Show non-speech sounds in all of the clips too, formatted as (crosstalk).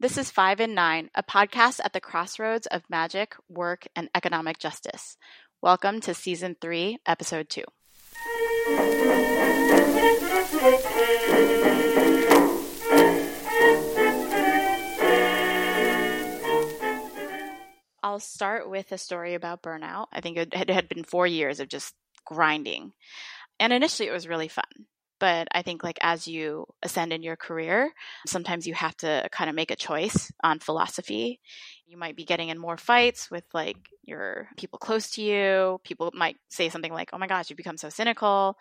This is Five and Nine, a podcast at the crossroads of magic, work, and economic justice. Welcome to Season 3, Episode 2. I'll start with a story about burnout. I think it had been four years of just grinding. And initially, it was really fun but i think like as you ascend in your career sometimes you have to kind of make a choice on philosophy. You might be getting in more fights with like your people close to you. People might say something like oh my gosh you become so cynical.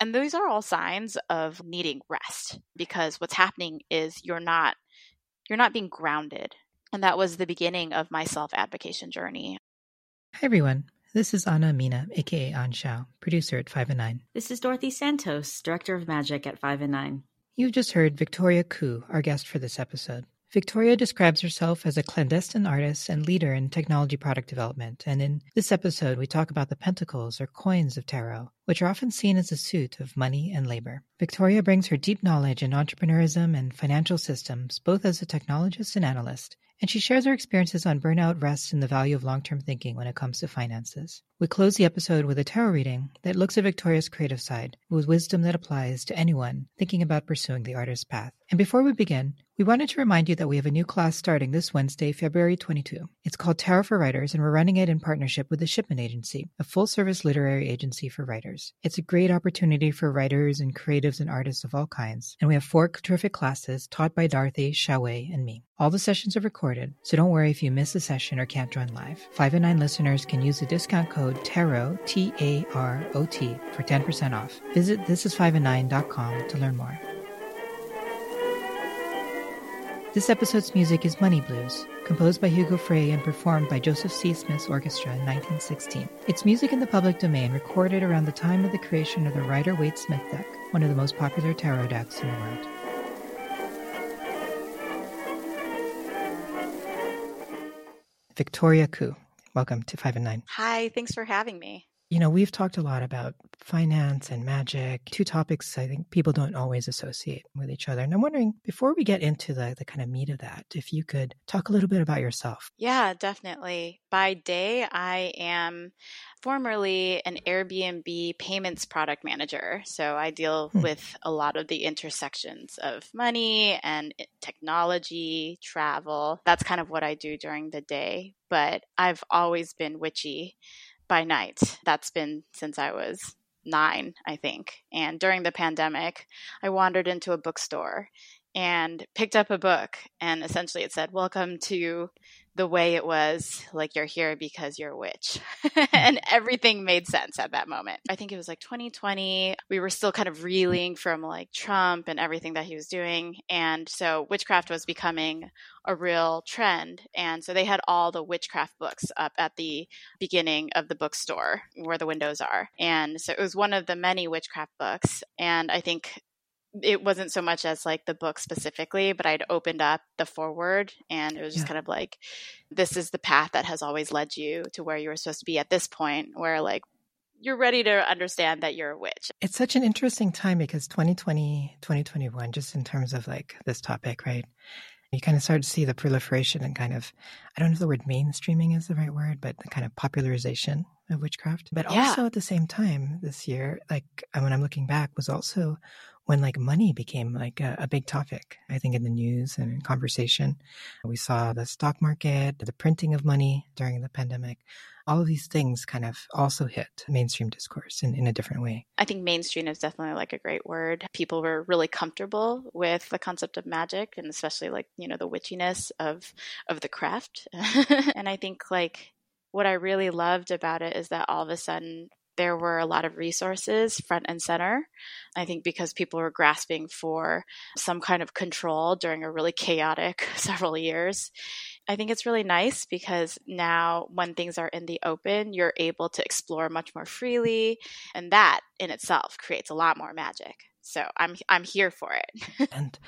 And those are all signs of needing rest because what's happening is you're not you're not being grounded. And that was the beginning of my self-advocation journey. Hi, everyone. This is Anna Mina, aka An Shao, producer at 5 and 9. This is Dorothy Santos, director of magic at 5 and 9. You've just heard Victoria Ku, our guest for this episode. Victoria describes herself as a clandestine artist and leader in technology product development. And in this episode, we talk about the pentacles or coins of tarot, which are often seen as a suit of money and labor. Victoria brings her deep knowledge in entrepreneurism and financial systems, both as a technologist and analyst, and she shares her experiences on burnout, rest, and the value of long term thinking when it comes to finances. We close the episode with a tarot reading that looks at Victoria's creative side with wisdom that applies to anyone thinking about pursuing the artist's path. And before we begin, we wanted to remind you that we have a new class starting this Wednesday, February 22. It's called Tarot for Writers, and we're running it in partnership with the Shipman Agency, a full service literary agency for writers. It's a great opportunity for writers and creatives and artists of all kinds, and we have four terrific classes taught by Dorothy, Xiaowei, and me. All the sessions are recorded, so don't worry if you miss a session or can't join live. 5 and 9 listeners can use the discount code TAROT, T A R O T, for 10% off. Visit thisis5and9.com to learn more. This episode's music is Money Blues, composed by Hugo Frey and performed by Joseph C. Smith's orchestra in 1916. It's music in the public domain recorded around the time of the creation of the Rider Waite Smith deck, one of the most popular tarot decks in the world. Victoria Ku, welcome to 5 and 9. Hi, thanks for having me. You know, we've talked a lot about finance and magic, two topics I think people don't always associate with each other. And I'm wondering, before we get into the, the kind of meat of that, if you could talk a little bit about yourself. Yeah, definitely. By day, I am formerly an Airbnb payments product manager. So I deal hmm. with a lot of the intersections of money and technology, travel. That's kind of what I do during the day. But I've always been witchy by night. That's been since I was nine, I think. And during the pandemic, I wandered into a bookstore and picked up a book. And essentially it said, Welcome to the way it was like you're here because you're a witch. (laughs) (laughs) And everything made sense at that moment. I think it was like 2020 we were still kind of reeling from like trump and everything that he was doing. And so witchcraft was becoming a real trend. And so they had all the witchcraft books up at the beginning of the bookstore where the windows are. And so it was one of the many witchcraft books. And i think it wasn't so much as like the book specifically, but I'd opened up the foreword and it was just yeah. kind of like, this is the path that has always led you to where you were supposed to be at this point, where like you're ready to understand that you're a witch. It's such an interesting time because 2020, 2021, just in terms of like this topic, right? You kind of start to see the proliferation and kind of, I don't know if the word mainstreaming is the right word, but the kind of popularization of witchcraft. But yeah. also at the same time this year, like when I'm looking back, was also when like money became like a, a, big topic. I think in the news and in conversation, we saw the stock market, the printing of money during the pandemic. All of these things kind of also hit mainstream discourse in, in a different way. I think mainstream is definitely like a great word. People were really comfortable with the concept of magic and especially like, you know, the witchiness of of the craft. (laughs) and I think like what I really loved about it is that all of a sudden there were a lot of resources front and center. I think because people were grasping for some kind of control during a really chaotic (laughs) several years. I think it's really nice because now when things are in the open, you're able to explore much more freely. And that in itself creates a lot more magic. So I'm I'm here for it. (laughs) and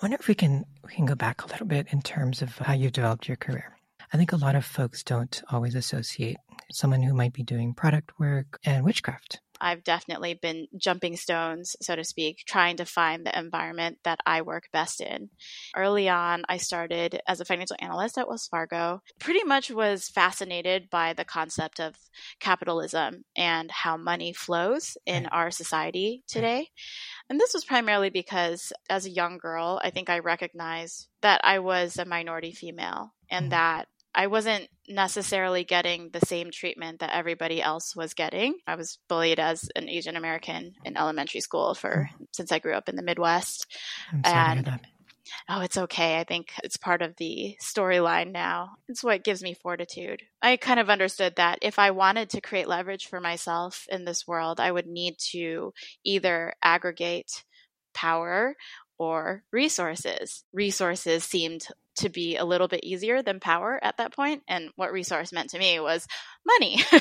I wonder if we can we can go back a little bit in terms of how you developed your career. I think a lot of folks don't always associate someone who might be doing product work and witchcraft. I've definitely been jumping stones, so to speak, trying to find the environment that I work best in. Early on, I started as a financial analyst at Wells Fargo. Pretty much was fascinated by the concept of capitalism and how money flows in our society today. And this was primarily because as a young girl, I think I recognized that I was a minority female and mm. that I wasn't necessarily getting the same treatment that everybody else was getting. I was bullied as an Asian American in elementary school for mm. since I grew up in the Midwest. and oh, it's okay. I think it's part of the storyline now. It's what gives me fortitude. I kind of understood that if I wanted to create leverage for myself in this world, I would need to either aggregate power or resources. Resources seemed to be a little bit easier than power at that point and what resource meant to me was money. (laughs)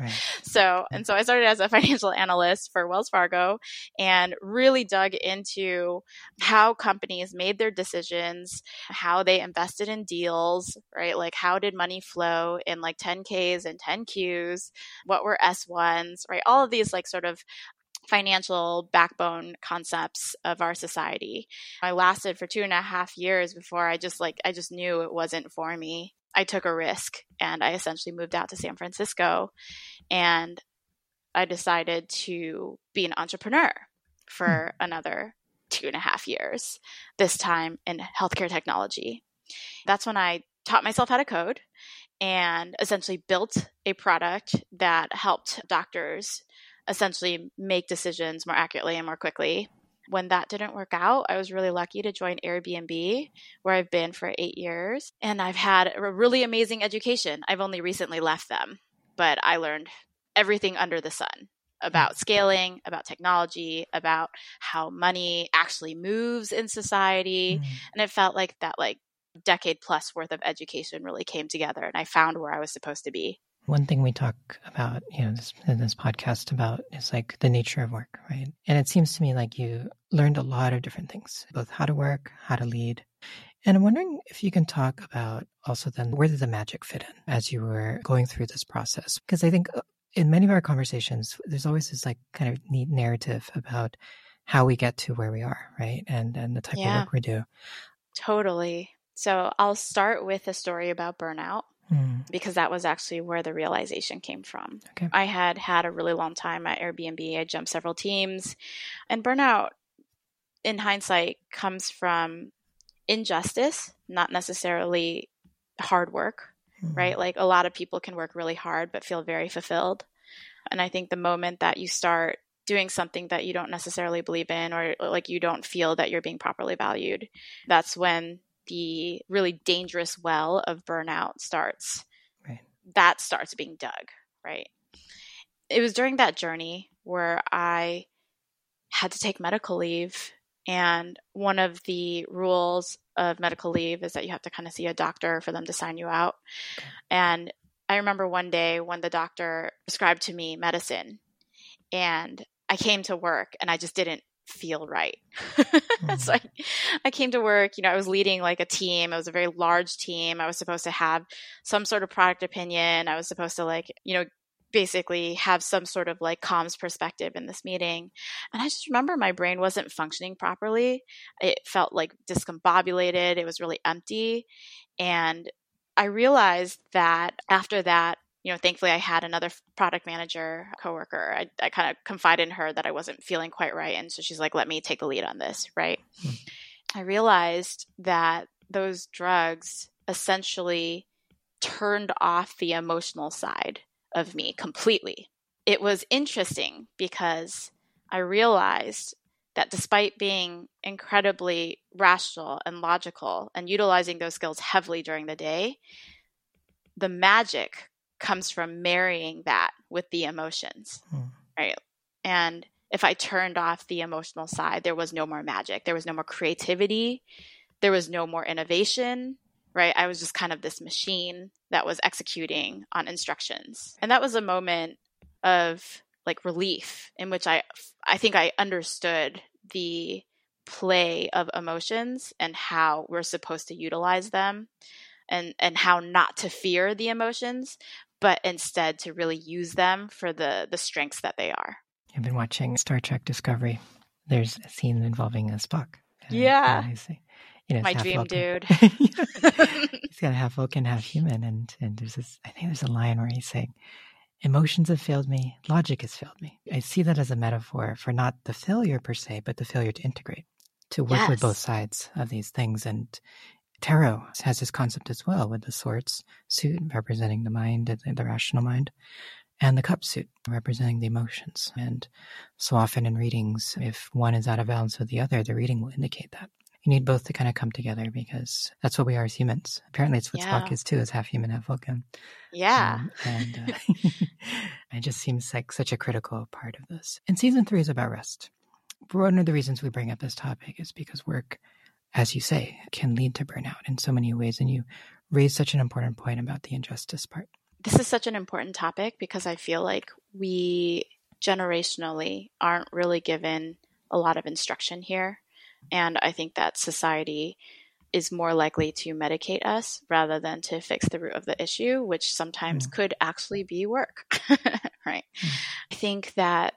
Right. so and so i started as a financial analyst for wells fargo and really dug into how companies made their decisions how they invested in deals right? Like how did money flow in like 10ks and 10qs what were s1s right? All of these like sort of financial backbone concepts of our society. I lasted for two and a half years before I just like, I just knew it wasn't for me. I took a risk and I essentially moved out to San Francisco and I decided to be an entrepreneur for hmm. another two and a half years, this time in healthcare technology. That's when I taught myself how to code and essentially built a product that helped doctors essentially make decisions more accurately and more quickly. When that didn't work out, I was really lucky to join Airbnb, where I've been for eight years. And I've had a really amazing education. I've only recently left them, but I learned everything under the sun about scaling, about technology, about how money actually moves in society. Mm. And it felt like that like decade plus worth of education really came together and I found where I was supposed to be. One thing we talk about, you know, this, in this podcast about is like the nature of work, right? And it seems to me like you learned a lot of different things, both how to work, how to lead. And I'm wondering if you can talk about also then where did the magic fit in as you were going through this process? Because I think uh, in many of our conversations, there's always this like kind of neat narrative about how we get to where we are, right? And and the type yeah. of work we do. Totally. So I'll start with a story about burnout. Mm. because that was actually where the realization came from. Okay. I had had a really long time at Airbnb. I jumped several teams, and burnout, in hindsight, comes from injustice, not necessarily hard work, mm. right? Like a lot of people can work really hard but feel very fulfilled. And I think the moment that you start doing something that you don't necessarily believe in or like you don't feel that you're being properly valued, that's when the really dangerous well of burnout starts. Right. That starts being dug, right? It was during that journey where I had to take medical leave. And one of the rules of medical leave is that you have to kind of see a doctor for them to sign you out. Okay. And I remember one day when the doctor prescribed to me medicine and I came to work and I just didn't feel right. (laughs) mm-hmm. so I, I came to work, you know, I was leading like a team. It was a very large team. I was supposed to have some sort of product opinion. I was supposed to like, you know, basically have some sort of like comms perspective in this meeting. And I just remember my brain wasn't functioning properly. It felt like discombobulated. It was really empty. And I realized that after that, you know, thankfully I had another product manager coworker. I, I kind of confided in her that I wasn't feeling quite right. And so she's like, let me take the lead on this, right? Mm. I realized that those drugs essentially turned off the emotional side of me completely. It was interesting because I realized that despite being incredibly rational and logical and utilizing those skills heavily during the day, the magic comes from marrying that with the emotions, hmm. right? And if I turned off the emotional side, there was no more magic, there was no more creativity, there was no more innovation, right? I was just kind of this machine that was executing on instructions. And that was a moment of like relief in which I I think I understood the play of emotions and how we're supposed to utilize them and and how not to fear the emotions but instead to really use them for the the strengths that they are. I've been watching Star Trek Discovery. There's a scene involving a Spock. Yeah. you know, My dream Vulcan. dude. (laughs) (laughs) he's got half Vulcan, half human, and and there's this. I think there's a line where he's saying, "Emotions have failed me, logic has failed me." I see that as a metaphor for not the failure per se, but the failure to integrate, to work with both sides of these things. And tarot has this concept as well, with the swords suit representing the mind, the, the rational mind, and the cup suit representing the emotions. And so often in readings, if one is out of balance with the other, the reading will indicate that. You need both to kind of come together because that's what we are as humans. Apparently, it's what Spock is too, is half human, half Vulcan. Yeah. Um, and uh, (laughs) (laughs) it just seems like such a critical part of this. And season three is about rest. One of the reasons we bring up this topic is because work, as you say, can lead to burnout in so many ways. And you raise such an important point about the injustice part. this is such an important topic because I feel like we generationally aren't really given a lot of instruction here. And I think that society is more likely to medicate us rather than to fix the root of the issue, which sometimes hmm. could actually be work. (laughs) right. Hmm. I think that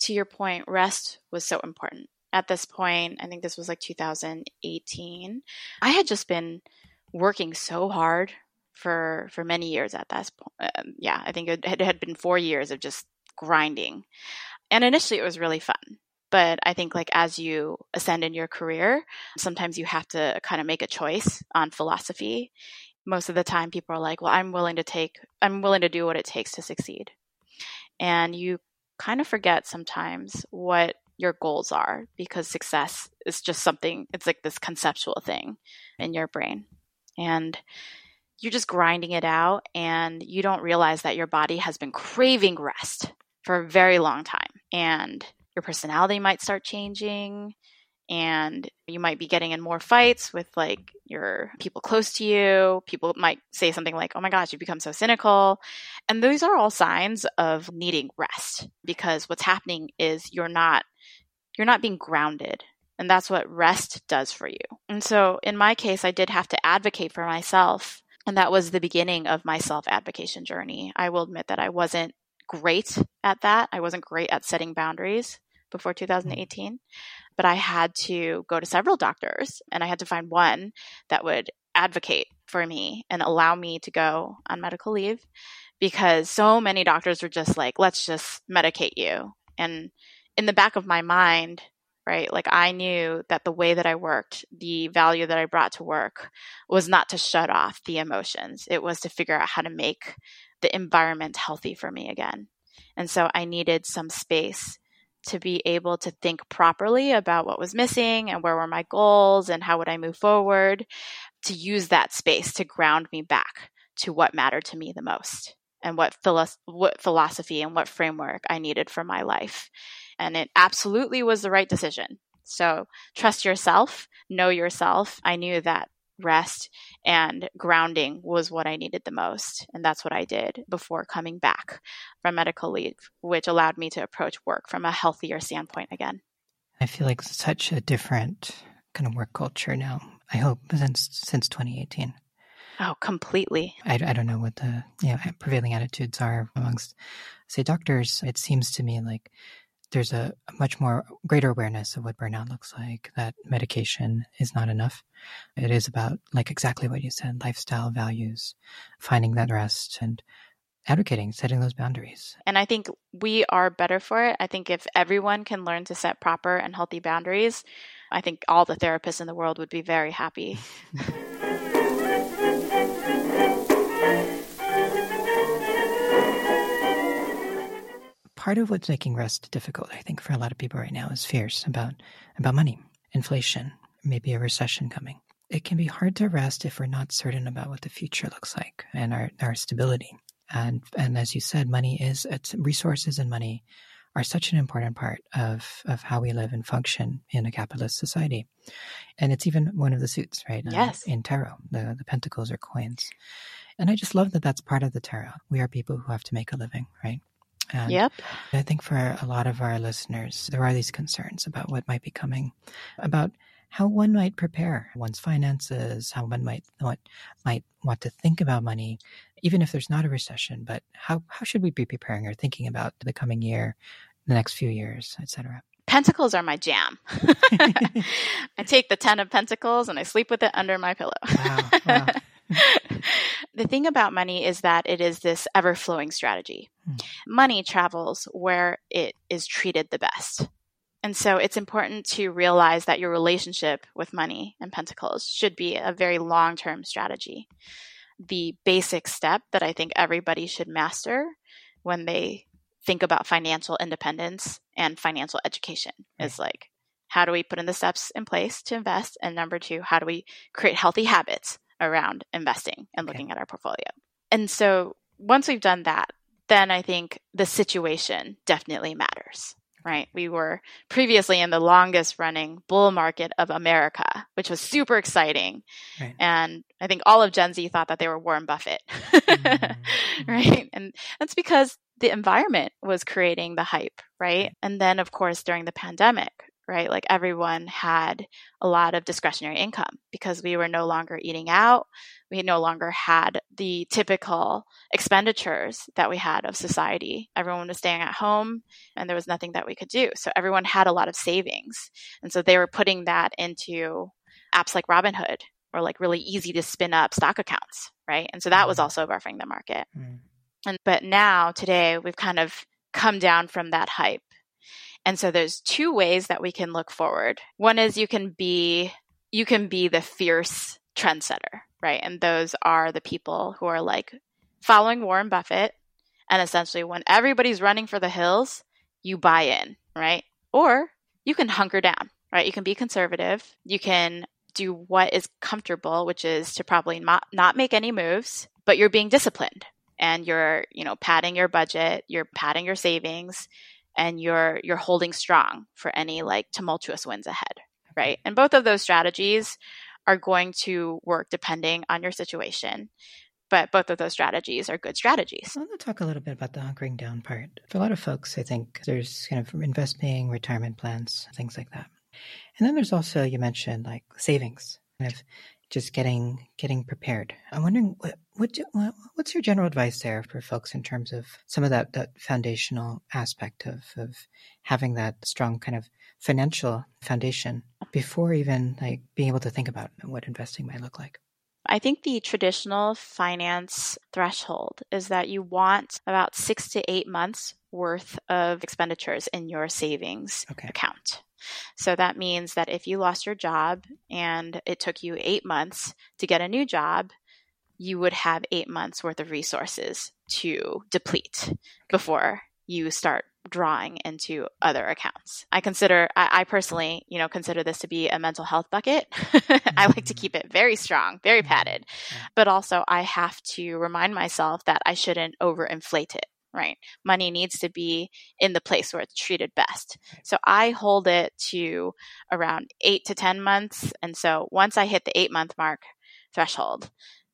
to your point, rest was so important. At this point, I think this was like 2018. I had just been working so hard for for many years at that point. Um, yeah, I think it had, it had been four years of just grinding, and initially it was really fun. But I think like as you ascend in your career, sometimes you have to kind of make a choice on philosophy. Most of the time, people are like, "Well, I'm willing to take, I'm willing to do what it takes to succeed," and you kind of forget sometimes what your goals are because success is just something. It's like this conceptual thing in your brain, and you're just grinding it out and you don't realize that your body has been craving rest for a very long time and your personality might start changing and you might be getting in more fights with like your people close to you people might say something like oh my gosh you become so cynical and those are all signs of needing rest because what's happening is you're not you're not being grounded and that's what rest does for you and so in my case i did have to advocate for myself and that was the beginning of my self advocation journey. I will admit that I wasn't great at that. I wasn't great at setting boundaries before mm. 2018, but I had to go to several doctors and I had to find one that would advocate for me and allow me to go on medical leave because so many doctors were just like, let's just medicate you. And in the back of my mind, right? Like I knew that the way that I worked, the value that I brought to work was not to shut off the emotions. It was to figure out how to make the environment healthy for me again. And so I needed some space to be able to think properly about what was missing and where were my goals and how would I move forward to use that space to ground me back to what mattered to me the most and what, philo- what philosophy and what framework I needed for my life and it absolutely was the right decision. So trust yourself, know yourself. I knew that rest and grounding was what I needed the most. And that's what I did before coming back from medical leave, which allowed me to approach work from a healthier standpoint again. I feel like such a different kind of work culture now. I hope since since 2018. Oh, completely. I, I don't know what the you know, prevailing attitudes are amongst, say, doctors. It seems to me like there's a, a, much more greater awareness of what burnout looks like, that medication is not enough. It is about, like exactly what you said, lifestyle values, finding that rest and advocating, setting those boundaries. And I think we are better for it. I think if everyone can learn to set proper and healthy boundaries, I think all the therapists in the world would be very happy. (laughs) part of what's making rest difficult, I think, for a lot of people right now is fears about about money, inflation, maybe a recession coming. It can be hard to rest if we're not certain about what the future looks like and our, our stability. And and as you said, money is it's resources and money are such an important part of of how we live and function in a capitalist society. And it's even one of the suits, right? Yes. Uh, in tarot, the the pentacles are coins. And I just love that that's part of the tarot. We are people who have to make a living, right? And yep. I think for a lot of our listeners, there are these concerns about what might be coming, about how one might prepare one's finances, how one might what might want to think about money, even if there's not a recession. But how how should we be preparing or thinking about the coming year, the next few years, etc.? Pentacles are my jam. (laughs) (laughs) I take the 10 of pentacles and I sleep with it under my pillow. Wow, wow. (laughs) (laughs) the thing about money is that it is this ever flowing strategy. Hmm. Money travels where it is treated the best. And so it's important to realize that your relationship with money and pentacles should be a very long term strategy. The basic step that I think everybody should master when they think about financial independence and financial education right. is like, how do we put in the steps in place to invest? And number two, how do we create healthy habits around investing and okay. looking at our portfolio? And so once we've done that, then I think the situation definitely matters right? We were previously in the longest running bull market of America, which was super exciting. Right. And I think all of Gen Z thought that they were Warren Buffett, (laughs) mm-hmm. right? And that's because the environment was creating the hype, right? And then, of course, during the pandemic, right? Like everyone had a lot of discretionary income because we were no longer eating out. We no longer had the typical expenditures that we had of society. Everyone was staying at home and there was nothing that we could do. So everyone had a lot of savings. And so they were putting that into apps like Robinhood or like really easy to spin up stock accounts, right? And so that was mm-hmm. also buffering the market. Mm. And but now today we've kind of come down from that hype and so there's two ways that we can look forward. One is you can be you can be the fierce trendsetter, right? And those are the people who are like following Warren Buffett and essentially when everybody's running for the hills, you buy in, right? Or you can hunker down, right? You can be conservative. You can do what is comfortable, which is to probably not, not make any moves, but you're being disciplined and you're, you know, padding your budget, you're padding your savings, and you're you're holding strong for any like tumultuous winds ahead right and both of those strategies are going to work depending on your situation but both of those strategies are good strategies. I want to talk a little bit about the hunkering down part. For a lot of folks, I think there's kind of investing, retirement plans, things like that. And then there's also, you mentioned like savings, kind of just getting getting prepared. I'm wondering what, what, do, what's your general advice there for folks in terms of some of that that foundational aspect of of having that strong kind of financial foundation before even like being able to think about what investing might look like. I think the traditional finance threshold is that you want about six to eight months worth of expenditures in your savings okay. account. So that means that if you lost your job and it took you eight months to get a new job, you would have eight months worth of resources to deplete before you start drawing into other accounts. I consider, I, I, personally, you know, consider this to be a mental health bucket. (laughs) I like to keep it very strong, very mm-hmm. padded, but also I have to remind myself that I shouldn't overinflate it right? Money needs to be in the place where it's treated best. So I hold it to around eight to 10 months. And so once I hit the eight month mark threshold,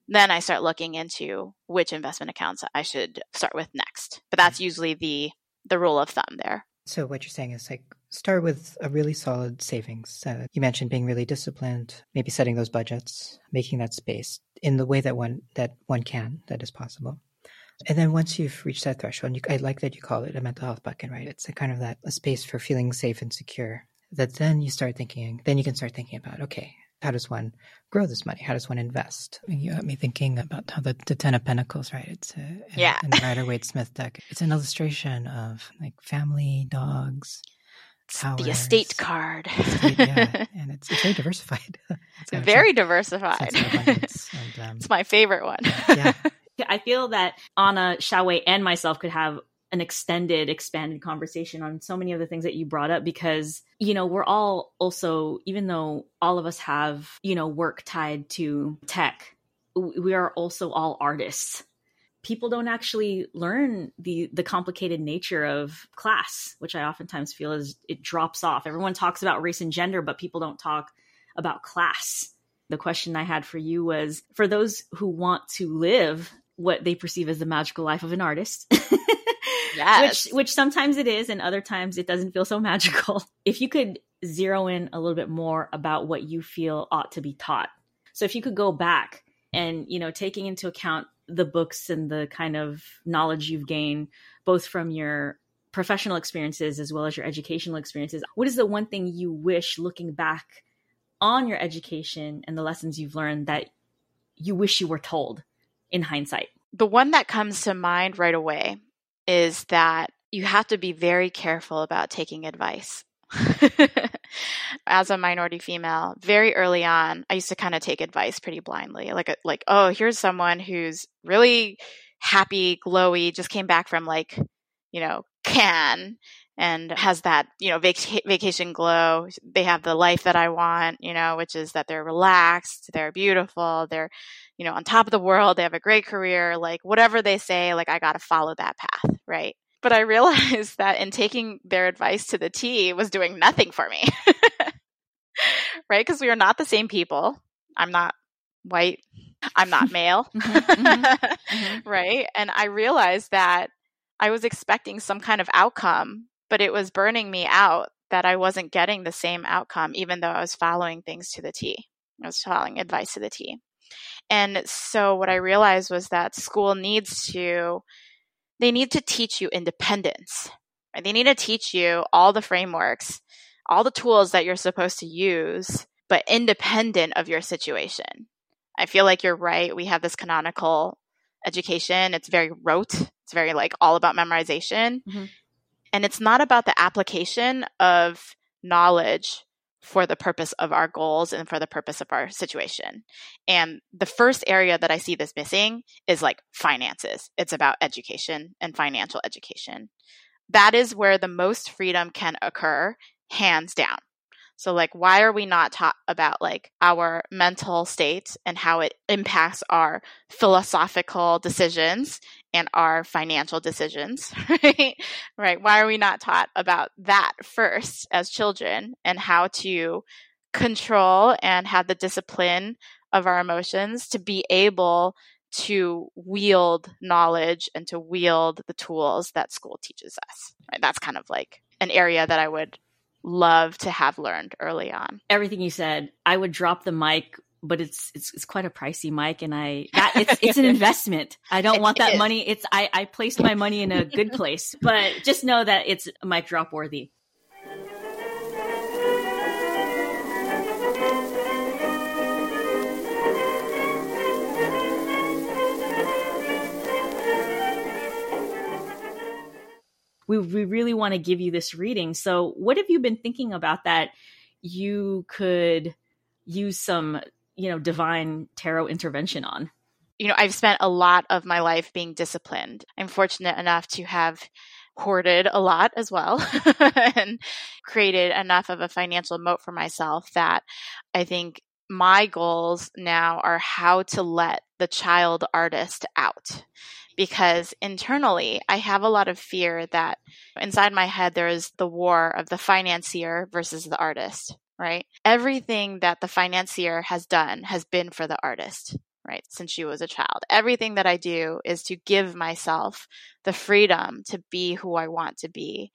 then I start looking into which investment accounts I should start with next. But that's usually the the rule of thumb there. So what you're saying is like start with a really solid savings. Uh, you mentioned being really disciplined, maybe setting those budgets, making that space in the way that one that one can that is possible. And then once you've reached that threshold, you, I like that you call it a mental health bucket, right? It's a kind of that a space for feeling safe and secure. That then you start thinking, then you can start thinking about, okay, how does one grow this money? How does one invest? You got me thinking about how the, the Ten of Pentacles, right? It's a, yeah. in the Rider Waite Smith deck. It's an illustration of like family, dogs, Towers, the estate card. Estate, yeah, (laughs) and it's, it's very diversified. (laughs) it's very diversified. And, (laughs) um, it's my favorite one. yeah, I feel that Anna, Xiaowei, and myself could have an extended, expanded conversation on so many of the things that you brought up because, you know, we're all also, even though all of us have, you know, work tied to tech, we are also all artists. People don't actually learn the the complicated nature of class, which I oftentimes feel is it drops off. Everyone talks about race and gender, but people don't talk about class. The question I had for you was for those who want to live what they perceive as the magical life of an artist. (laughs) yes. Which which sometimes it is and other times it doesn't feel so (laughs) magical. If you could zero in a little bit more about what you feel ought to be taught. So if you could go back and, you know, taking into account the books and the kind of knowledge you've gained both from your professional experiences as well as your educational experiences, what is the one thing you wish looking back on your education and the lessons you've learned that you wish you were told in hindsight? The one that comes to mind right away is that you have to be very careful about taking advice. (laughs) As a minority female, very early on, I used to kind of take advice pretty blindly. Like, uh, like, oh, here's someone who's really happy, glowy, just came back from like, you know, Cannes and has that, you know, vac- vacation glow. They have the life that I want, you know, which is that they're relaxed, they're beautiful, they're, you know, on top of the world, they have a great career, like whatever they say, like I got to follow that path, right? But I (laughs) realized that in taking their advice to the T was doing nothing for me. (laughs) right? Because we are not the same people. I'm not white. I'm not male. (laughs) mm-hmm, mm-hmm, mm-hmm. right? And I realized that I was expecting some kind of outcome, but it was burning me out that I wasn't getting the same outcome, even though I was following things to the T. I was following advice to the T. And so what I realized was that school needs to they need to teach you independence. Right? They need to teach you all the frameworks, all the tools that you're supposed to use, but independent of your situation. I feel like you're right. We have this canonical education. It's very rote. It's very like all about memorization. Mm-hmm. And it's not about the application of knowledge for the purpose of our goals and for the purpose of our situation. And the first area that I see this missing is like finances. It's about education and financial education. That is where the most freedom can occur, hands down. So like why are we not taught about like our mental state and how it impacts our philosophical decisions and our financial decisions, (laughs) right? Right. Why are we not taught about that first as children and how to control and have the discipline of our emotions to be able to wield knowledge and to wield the tools that school teaches us. Right? That's kind of like an area that I would love to have learned early on. Everything you said, I would drop the mic, but it's it's, it's quite a pricey mic, and I that it's it's an (laughs) investment. I don't want that money. It's I I placed my money in a good place, but just know that it's mic drop worthy. we, we really want to give you this reading. So, what have you been thinking about that you could use some, you know, divine tarot intervention on? You know, I've spent a lot of my life being disciplined. I'm fortunate enough to have hoarded a lot as well (laughs) and created enough of a financial moat for myself that I think my goals now are how to let the child artist out because internally I have a lot of fear that inside my head there is the war of the financier versus the artist, right? Everything that the financier has done has been for the artist, right? Since she was a child. Everything that I do is to give myself the freedom to be who I want to be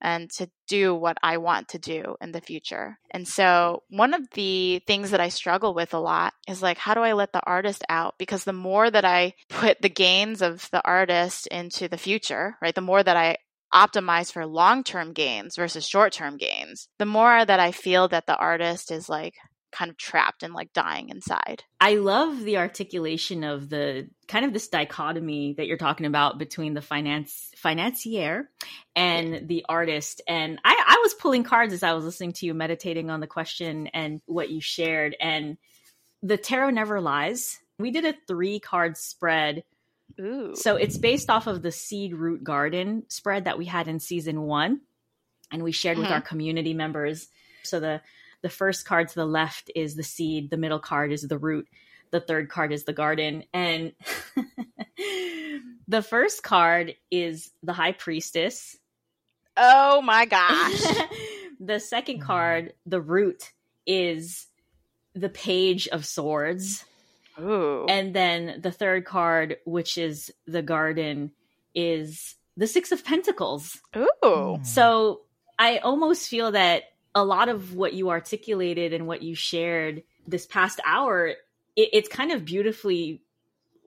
and to do what I want to do in the future. And so, one of the things that I struggle with a lot is like, how do I let the artist out? Because the more that I put the gains of the artist into the future, right, the more that I optimize for long term gains versus short term gains, the more that I feel that the artist is like kind of trapped and like dying inside. I love the articulation of the kind of this dichotomy that you're talking about between the finance financier and the artist. And I, I was pulling cards as I was listening to you meditating on the question and what you shared. And the tarot never lies. We did a three card spread. Ooh. So it's based off of the seed root garden spread that we had in season one. And we shared mm-hmm. with our community members. So the the first card to the left is the seed, the middle card is the root, the third card is the garden. And (laughs) the first card is the high priestess. Oh my gosh. (laughs) the second card, the root, is the page of swords. Ooh. And then the third card, which is the garden, is the six of pentacles. Ooh. Hmm. So I almost feel that a lot of what you articulated and what you shared this past hour, it, it's kind of beautifully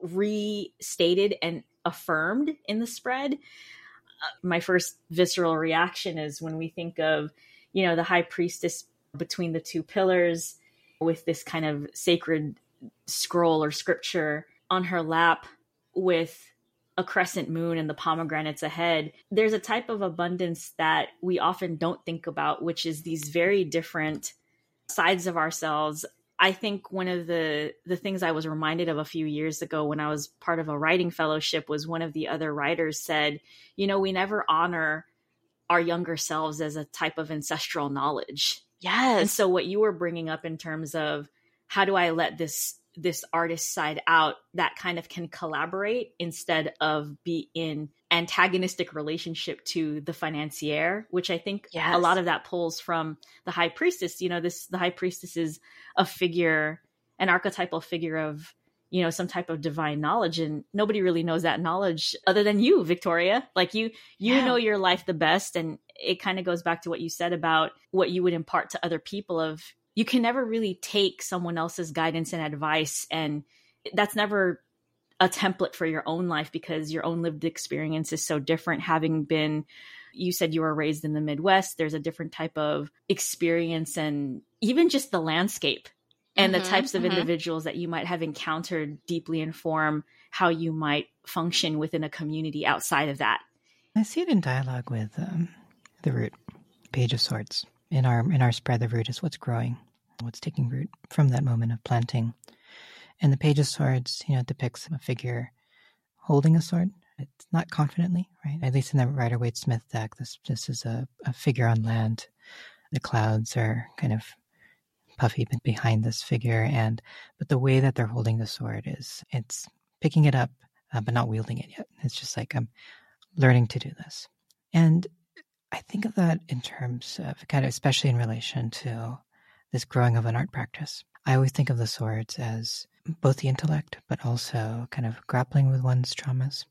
restated and affirmed in the spread. Uh, my first visceral reaction is when we think of, you know, the high priestess between the two pillars with this kind of sacred scroll or scripture on her lap with a crescent moon and the pomegranates ahead. There's a type of abundance that we often don't think about, which is these very different sides of ourselves. I think one of the the things I was reminded of a few years ago when I was part of a writing fellowship was one of the other writers said, you know, we never honor our younger selves as a type of ancestral knowledge. Yes. And so what you were bringing up in terms of how do I let this this artist side out that kind of can collaborate instead of be in antagonistic relationship to the financier which i think yes. a lot of that pulls from the high priestess you know this the high priestess is a figure an archetypal figure of you know some type of divine knowledge and nobody really knows that knowledge other than you victoria like you you yeah. know your life the best and it kind of goes back to what you said about what you would impart to other people of you can never really take someone else's guidance and advice and that's never a template for your own life because your own lived experience is so different. Having been you said you were raised in the midwest there's a different type of experience and even just the landscape and mm-hmm, the types of mm-hmm. individuals that you might have encountered deeply inform how you might function within a community outside of that. I see it in dialogue with um, the root page of swords in our in our spread the root is what's growing what's taking root from that moment of planting. And the Page of Swords, you know, depicts a figure holding a sword. It's not confidently, right? At least in the Rider Waite Smith deck, this this is a, a figure on land. The clouds are kind of puffy behind this figure, and but the way that they're holding the sword is it's picking it up, uh, but not wielding it yet. It's just like I'm learning to do this, and I think of that in terms of kind of especially in relation to this growing of an art practice. I always think of the swords as both the intellect, but also kind of grappling with one's traumas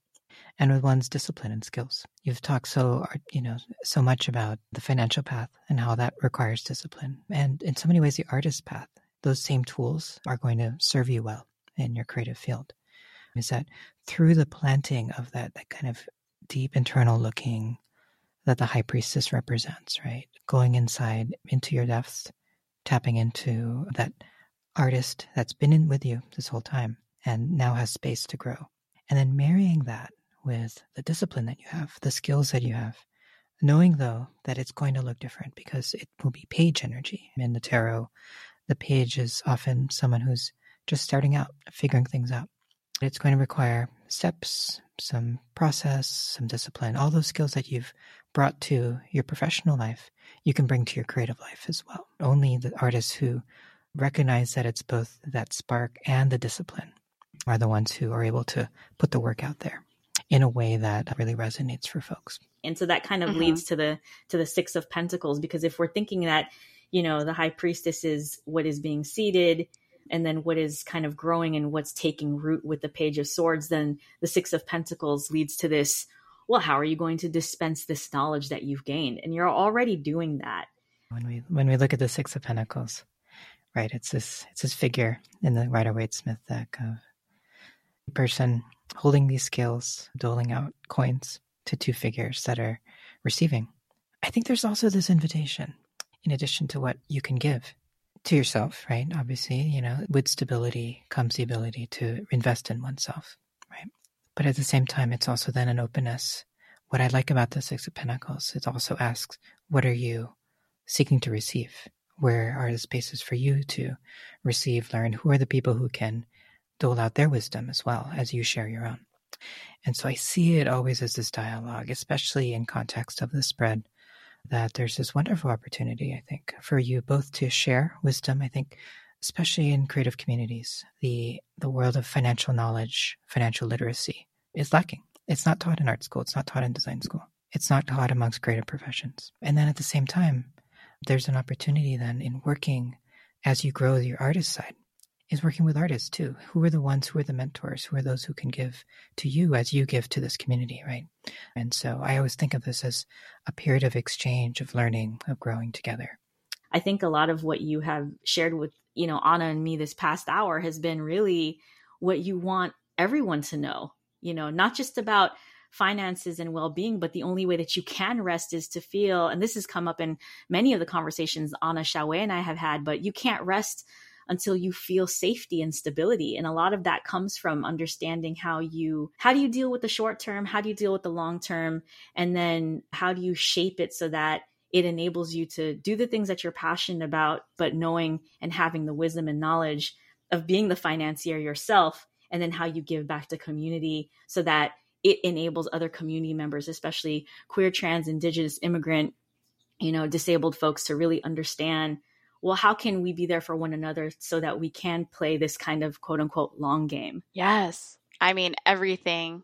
and with one's discipline and skills. You've talked so, you know, so much about the financial path and how that requires discipline. And in so many ways, the artist path, those same tools are going to serve you well in your creative field. Is that through the planting of that, that kind of deep internal looking that the high priestess represents, right? Going inside into your depths tapping into that artist that's been in with you this whole time and now has space to grow. And then marrying that with the discipline that you have, the skills that you have, knowing though that it's going to look different because it will be page energy. In the tarot, the page is often someone who's just starting out, figuring things out. It's going to require steps, some process, some discipline, all those skills that you've brought to your professional life, you can bring to your creative life as well. Only the artists who recognize that it's both that spark and the discipline are the ones who are able to put the work out there in a way that really resonates for folks. And so that kind of mm-hmm. leads to the to the 6 of pentacles because if we're thinking that, you know, the high priestess is what is being seeded and then what is kind of growing and what's taking root with the page of swords then the 6 of pentacles leads to this well, how are you going to dispense this knowledge that you've gained? And you're already doing that. When we when we look at the Six of Pentacles, right? It's this it's this figure in the Rider Waite Smith deck of a person holding these scales, doling out coins to two figures that are receiving. I think there's also this invitation, in addition to what you can give to yourself, right? Obviously, you know, with stability comes the ability to invest in oneself. But at the same time, it's also then an openness. What I like about the Six of Pentacles, it also asks, what are you seeking to receive? Where are the spaces for you to receive, learn? Who are the people who can dole out their wisdom as well as you share your own? And so I see it always as this dialogue, especially in context of the spread, that there's this wonderful opportunity, I think, for you both to share wisdom. I think especially in creative communities, the the world of financial knowledge, financial literacy is lacking. It's not taught in art school. It's not taught in design school. It's not taught amongst creative professions. And then at the same time, there's an opportunity then in working as you grow your artist side is working with artists too. Who are the ones who are the mentors? Who are those who can give to you as you give to this community, right? And so I always think of this as a period of exchange, of learning, of growing together. I think a lot of what you have shared with you know, Anna and me this past hour has been really what you want everyone to know, you know, not just about finances and well-being but the only way that you can rest is to feel and this has come up in many of the conversations anna Xiaowei and i have had but you can't rest until you feel safety and stability and a lot of that comes from understanding how you how do you deal with the short term how do you deal with the long term and then how do you shape it so that it enables you to do the things that you're passionate about but knowing and having the wisdom and knowledge of being the financier yourself and then how you give back to community so that it enables other community members especially queer trans indigenous immigrant you know disabled folks to really understand well, how can we be there for one another so that we can play this kind of quote unquote long game? Yes. I mean, everything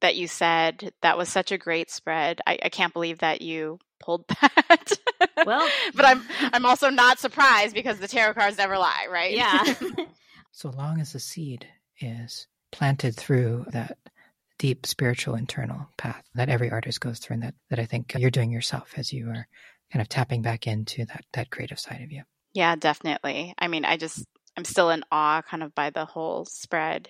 that you said, that was such a great spread. I, I can't believe that you pulled that. (laughs) well, but I'm I'm also not surprised because the tarot cards never lie, right? Yeah. (laughs) so long as the seed is planted through that deep spiritual internal path that every artist goes through and that, that I think you're doing yourself as you are kind of tapping back into that that creative side of you. Yeah, definitely. I mean, I just I'm still in awe kind of by the whole spread.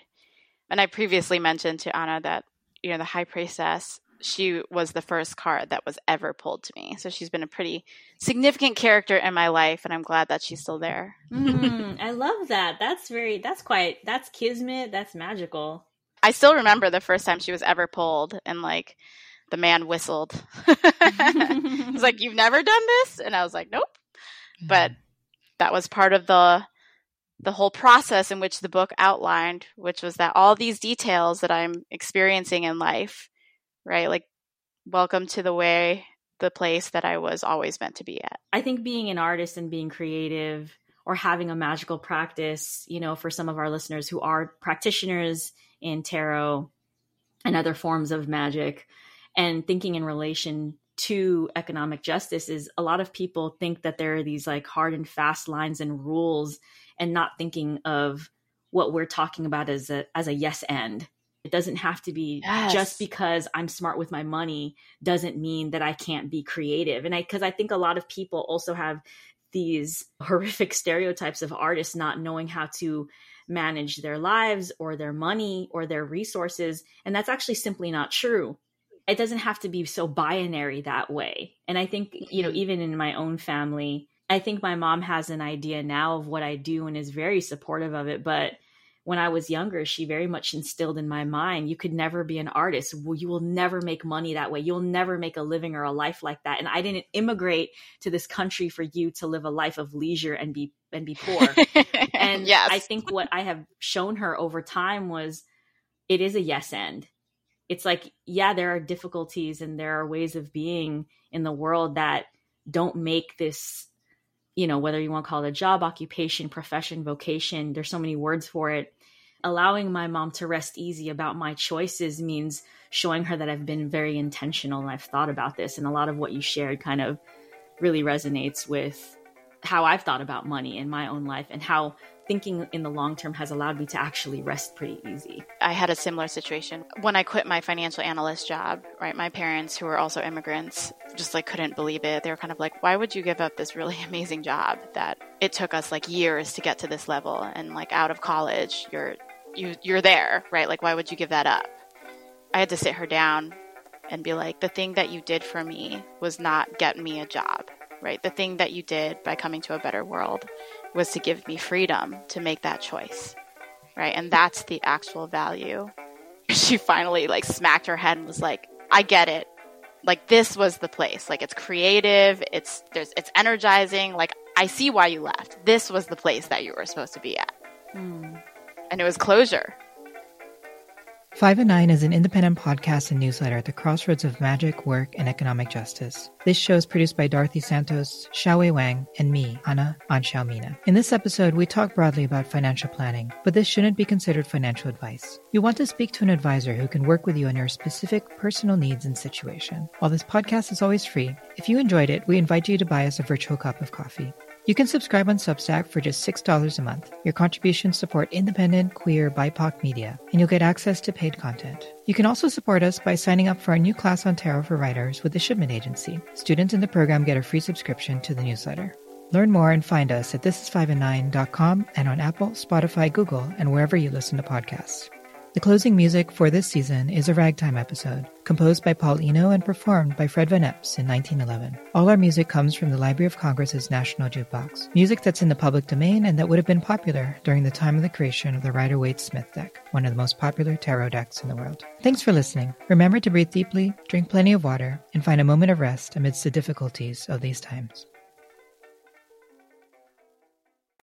And I previously mentioned to Anna that you know the high priestess she was the first card that was ever pulled to me. So she's been a pretty significant character in my life, and I'm glad that she's still there. mm, I love that. That's very, that's quite, that's kismet. That's magical. I still remember the first time she was ever pulled, and like the man whistled. (laughs) He's like, "You've never done this," and I was like, "Nope." Mm-hmm. But that was part of the the whole process in which the book outlined, which was that all these details that I'm experiencing in life, right? Like, welcome to the way, the place that I was always meant to be at. I think being an artist and being creative or having a magical practice, you know, for some of our listeners who are practitioners in tarot and other forms of magic, and thinking in relation to economic justice is a lot of people think that there are these like hard and fast lines and rules and not thinking of what we're talking about as a as a yes and it doesn't have to be yes. just because i'm smart with my money doesn't mean that i can't be creative and i because i think a lot of people also have these (laughs) horrific stereotypes of artists not knowing how to manage their lives or their money or their resources and that's actually simply not true it doesn't have to be so binary that way. And I think, you know, mm-hmm. even in my own family, I think my mom has an idea now of what I do and is very supportive of it. But when I was younger, she very much instilled in my mind you could never be an artist. You will never make money that way. You'll never make a living or a life like that. And I didn't immigrate to this country for you to live a life of leisure and be and be poor. (laughs) and yes. I think what I have shown her over time was it is a yes end it's like yeah there are difficulties and there are ways of being in the world that don't make this you know whether you want to call it a job occupation profession vocation there's so many words for it allowing my mom to rest easy about my choices means showing her that I've been very intentional and I've thought about this and a lot of what you shared kind of really resonates with how I've thought about money in my own life and how thinking in the long term has allowed me to actually rest pretty easy. I had a similar situation when I quit my financial analyst job, right? My parents, who were also immigrants, just like couldn't believe it. They were kind of like, why would you give up this really (laughs) amazing job that it took us like years to get to this level and like out of college, you're you you're there, right? Like why would you give that up? I had to sit her down and be like, the thing that you did for me was not get me a job, right? The thing that you did by coming to a better world was to give me freedom to make that choice, right? And that's the actual value. (laughs) She finally like smacked her head and was like, I get it. Like this was the place. Like it's creative, it's there's it's energizing. Like I see why you left. This was the place that you were supposed to be at. Mm. And it was closure. Five and Nine is an independent podcast and newsletter at the crossroads of magic, work, and economic justice. This show is produced by Dorothy Santos, Xiaowei Wang, and me, Anna Anxiao-Mina. In this episode, we talk broadly about financial planning, but this shouldn't be considered financial advice. You want to speak to an advisor who can work with you on your specific personal needs and situation. While this podcast is always free, if you enjoyed it, we invite you to buy us a virtual cup of coffee. You can subscribe on Substack for just $6 a month. Your contributions support independent, queer, BIPOC media, and you'll get access to paid content. You can also support us by signing up for our new class on tarot for writers with the Shipman Agency. Students in the program get a free subscription to the newsletter. Learn more and find us at thisis5and9.com and on Apple, Spotify, Google, and wherever you listen to podcasts. The closing music for this season is a ragtime episode, composed by Paul Eno and performed by Fred Van Eps in 1911. All our music comes from the Library of Congress's National Jukebox, music that's in the public domain and that would have been popular during the time of the creation of the Rider-Waite-Smith deck, one of the most popular tarot decks in the world. Thanks for listening. Remember to breathe deeply, drink plenty of water, and find a moment of rest amidst the difficulties of these times.